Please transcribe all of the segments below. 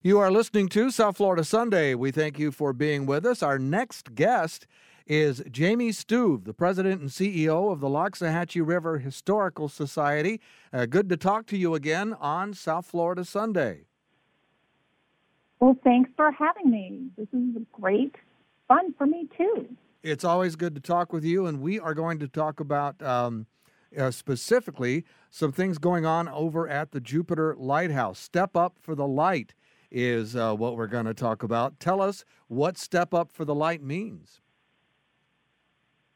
You are listening to South Florida Sunday. We thank you for being with us. Our next guest is Jamie Stuve, the president and CEO of the Loxahatchee River Historical Society. Uh, good to talk to you again on South Florida Sunday. Well, thanks for having me. This is great fun for me, too. It's always good to talk with you, and we are going to talk about um, uh, specifically some things going on over at the Jupiter Lighthouse. Step Up for the Light is uh, what we're going to talk about. Tell us what Step Up for the Light means.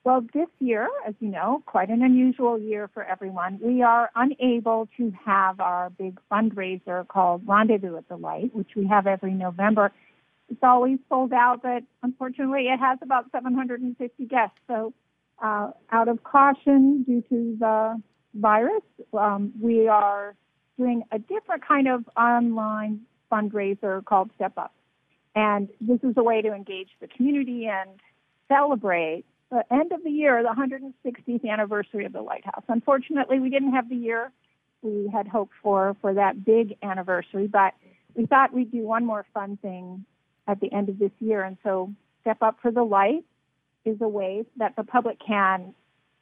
Well, this year, as you know, quite an unusual year for everyone. We are unable to have our big fundraiser called Rendezvous at the Light, which we have every November. It's always sold out, but unfortunately, it has about 750 guests. So, uh, out of caution due to the virus, um, we are doing a different kind of online fundraiser called Step Up. And this is a way to engage the community and celebrate the end of the year, the 160th anniversary of the lighthouse. Unfortunately, we didn't have the year we had hoped for for that big anniversary, but we thought we'd do one more fun thing at the end of this year. And so, Step Up for the Light is a way that the public can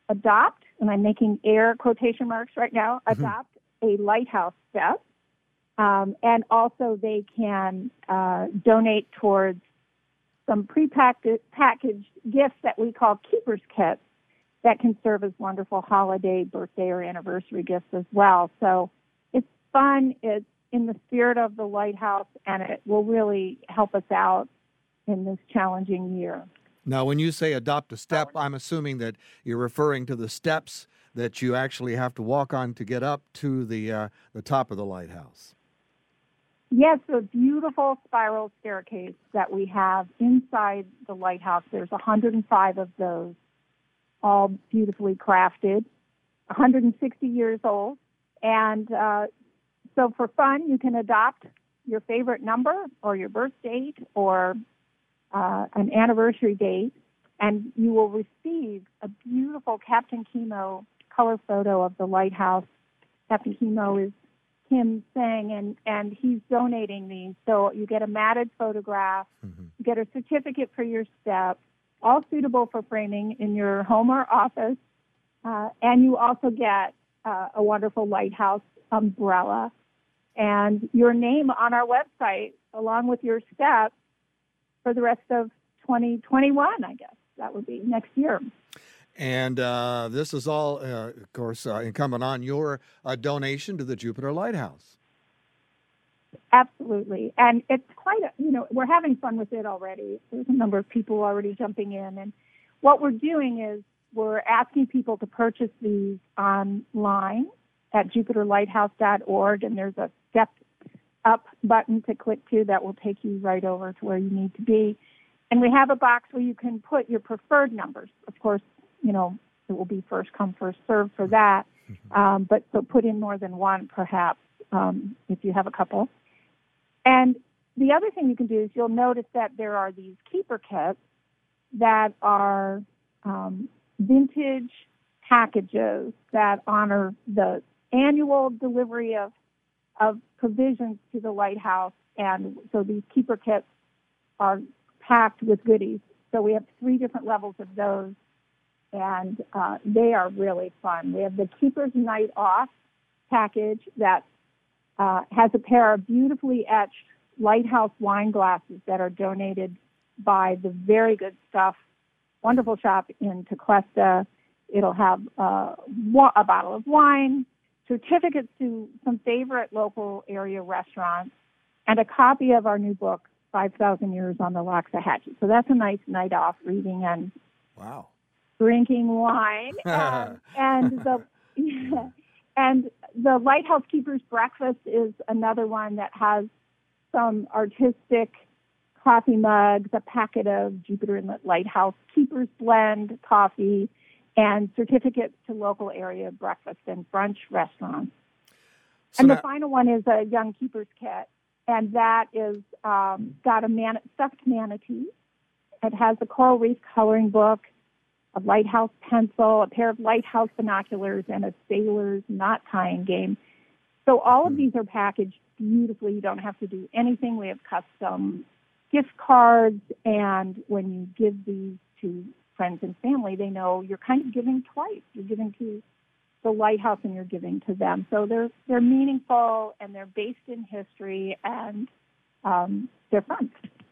adopt, and I'm making air quotation marks right now, mm-hmm. adopt a lighthouse step um, and also, they can uh, donate towards some prepackaged packaged gifts that we call keepers kits that can serve as wonderful holiday, birthday, or anniversary gifts as well. So it's fun. It's in the spirit of the lighthouse, and it will really help us out in this challenging year. Now, when you say adopt a step, I'm assuming that you're referring to the steps that you actually have to walk on to get up to the uh, the top of the lighthouse. Yes, a beautiful spiral staircase that we have inside the lighthouse. There's 105 of those, all beautifully crafted, 160 years old. And uh, so for fun, you can adopt your favorite number or your birth date or uh, an anniversary date, and you will receive a beautiful Captain Chemo color photo of the lighthouse. Captain Chemo is Kim saying, and and he's donating these. So you get a matted photograph, mm-hmm. you get a certificate for your step, all suitable for framing in your home or office, uh, and you also get uh, a wonderful lighthouse umbrella and your name on our website along with your step for the rest of 2021. I guess that would be next year. And uh, this is all, uh, of course, uh, incumbent on your uh, donation to the Jupiter Lighthouse. Absolutely. And it's quite, a, you know, we're having fun with it already. There's a number of people already jumping in. And what we're doing is we're asking people to purchase these online at jupiterlighthouse.org. And there's a step up button to click to that will take you right over to where you need to be. And we have a box where you can put your preferred numbers. Of course, you know, it will be first come, first serve for that. Mm-hmm. Um, but so put in more than one, perhaps, um, if you have a couple. And the other thing you can do is you'll notice that there are these keeper kits that are um, vintage packages that honor the annual delivery of of provisions to the lighthouse. And so these keeper kits are packed with goodies. So we have three different levels of those and uh, they are really fun. We have the Keeper's Night Off package that uh, has a pair of beautifully etched lighthouse wine glasses that are donated by the very good stuff, wonderful shop in Tequesta. It'll have uh, a bottle of wine, certificates to some favorite local area restaurants, and a copy of our new book, 5,000 Years on the Loxahatchee. So that's a nice night off reading and wow drinking wine, um, and the and the lighthouse keepers breakfast is another one that has some artistic coffee mugs, a packet of Jupiter Inlet Lighthouse Keepers Blend coffee, and certificates to local area breakfast and brunch restaurants. So and the final one is a Young Keepers kit, and that is um, got a man- stuffed manatee. It has a coral reef coloring book a lighthouse pencil, a pair of lighthouse binoculars, and a sailor's knot tying game. So all of hmm. these are packaged beautifully. You don't have to do anything. We have custom gift cards, and when you give these to friends and family, they know you're kind of giving twice. You're giving to the lighthouse and you're giving to them. So they're they're meaningful and they're based in history and um, they're fun.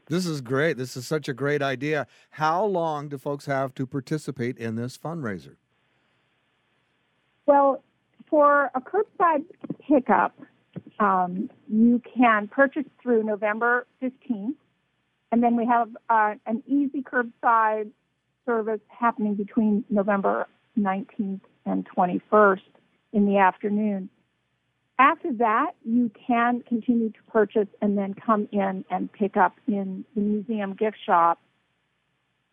This is great. This is such a great idea. How long do folks have to participate in this fundraiser? Well, for a curbside pickup, um, you can purchase through November 15th, and then we have uh, an easy curbside service happening between November 19th and 21st in the afternoon. After that, you can continue to purchase and then come in and pick up in the museum gift shop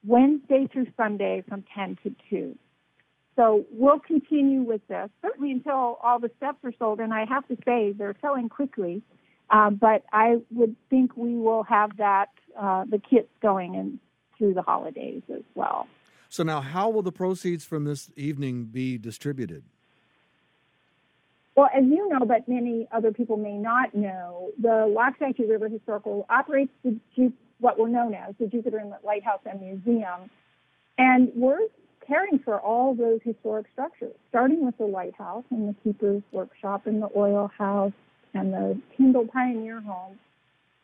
Wednesday through Sunday from 10 to 2. So we'll continue with this, certainly until all the steps are sold. And I have to say, they're selling quickly. Um, but I would think we will have that, uh, the kits going in through the holidays as well. So now, how will the proceeds from this evening be distributed? Well, as you know, but many other people may not know, the Loxahatchee River Historical operates the, what we're known as the Jupiter Inlet Lighthouse and Museum, and we're caring for all those historic structures, starting with the lighthouse and the keeper's workshop and the oil house and the Tindall Pioneer Home,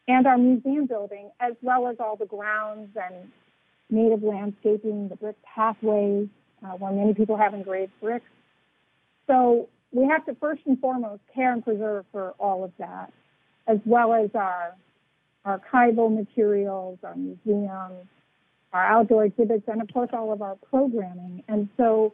and our museum building, as well as all the grounds and native landscaping, the brick pathways, uh, where many people have engraved bricks. So we have to first and foremost care and preserve for all of that, as well as our archival materials, our museums, our outdoor exhibits, and of course all of our programming. And so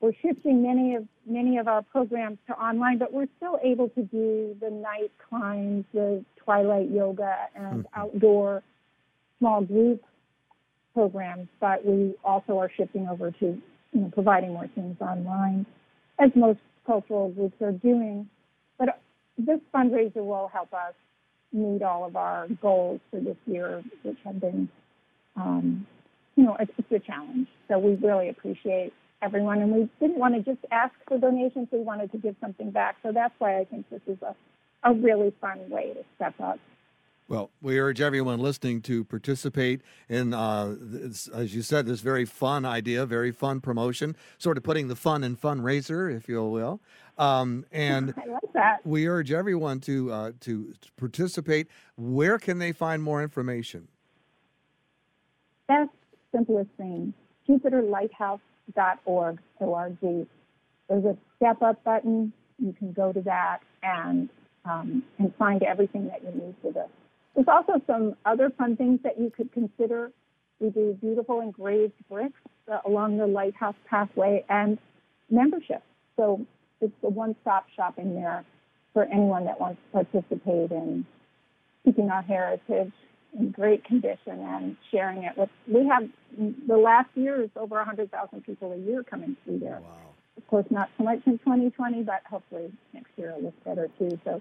we're shifting many of many of our programs to online, but we're still able to do the night climbs, the twilight yoga, and mm-hmm. outdoor small group programs, but we also are shifting over to you know, providing more things online, as most cultural groups are doing. But this fundraiser will help us meet all of our goals for this year, which have been, um, you know, it's, it's a challenge. So we really appreciate everyone, and we didn't want to just ask for donations; we wanted to give something back. So that's why I think this is a a really fun way to step up well, we urge everyone listening to participate in, uh, this, as you said, this very fun idea, very fun promotion, sort of putting the fun in fundraiser, if you will. Um, and like we urge everyone to, uh, to participate. Where can they find more information? That's simplest thing. JupiterLighthouse.org. O-R-G. There's a step up button. You can go to that and um, and find everything that you need for this. There's also some other fun things that you could consider. We do beautiful engraved bricks along the lighthouse pathway and membership. So it's a one-stop shopping there for anyone that wants to participate in keeping our heritage in great condition and sharing it with. We have the last year is over 100,000 people a year coming through there. Wow. Of course, not so much in 2020, but hopefully next year it looks better too. So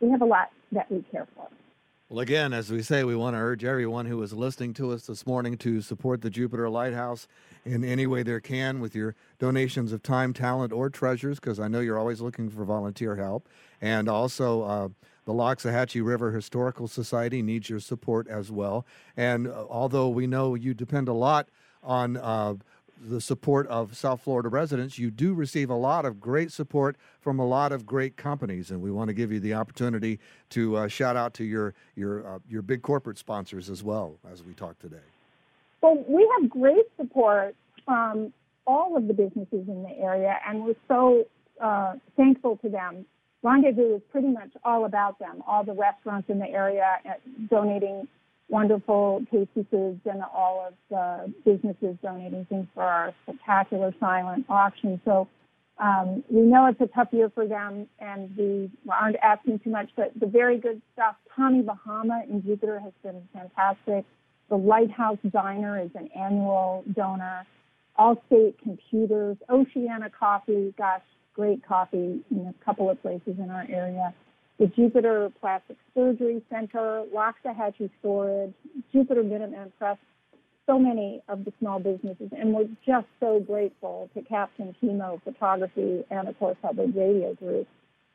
we have a lot that we care for. Well, again, as we say, we want to urge everyone who is listening to us this morning to support the Jupiter Lighthouse in any way they can with your donations of time, talent, or treasures, because I know you're always looking for volunteer help. And also, uh, the Loxahatchee River Historical Society needs your support as well. And uh, although we know you depend a lot on uh, the support of South Florida residents, you do receive a lot of great support from a lot of great companies, and we want to give you the opportunity to uh, shout out to your your uh, your big corporate sponsors as well as we talk today. Well, we have great support from all of the businesses in the area, and we're so uh, thankful to them. Rendezvous is pretty much all about them. All the restaurants in the area uh, donating wonderful foods and all of the businesses donating things for our spectacular silent auction. So um, we know it's a tough year for them, and we aren't asking too much, but the very good stuff. Tommy Bahama in Jupiter has been fantastic. The Lighthouse Diner is an annual donor. Allstate Computers, Oceana Coffee, gosh, great coffee in a couple of places in our area the Jupiter Plastic Surgery Center, Loxahatchee Storage, Jupiter Minuteman Press, so many of the small businesses. And we're just so grateful to Captain Chemo Photography and, of course, Hubbard Radio Group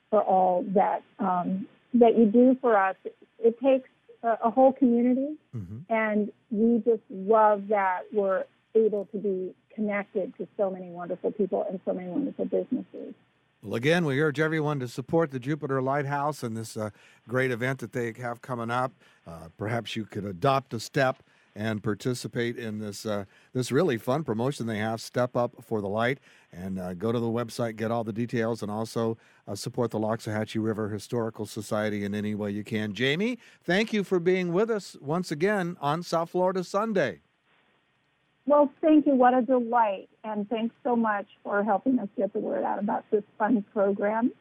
for all that um, that you do for us, it takes a, a whole community, Mhm. and we just love that we're able to be connected to so many wonderful people and so many wonderful businesses. Well, again, we urge everyone to support the Jupiter Lighthouse and this uh, great event that they have coming up. Uh, perhaps you could adopt a step and participate in this uh, this really fun promotion they have. Step up for the light, and uh, go to the website, get all the details, and also uh, support the Loxahatchee River Historical Society in any way you can. Jamie, thank you for being with us once again on South Florida Sunday. Well, thank you. What a delight. And thanks so much for helping us get the word out about this fun program.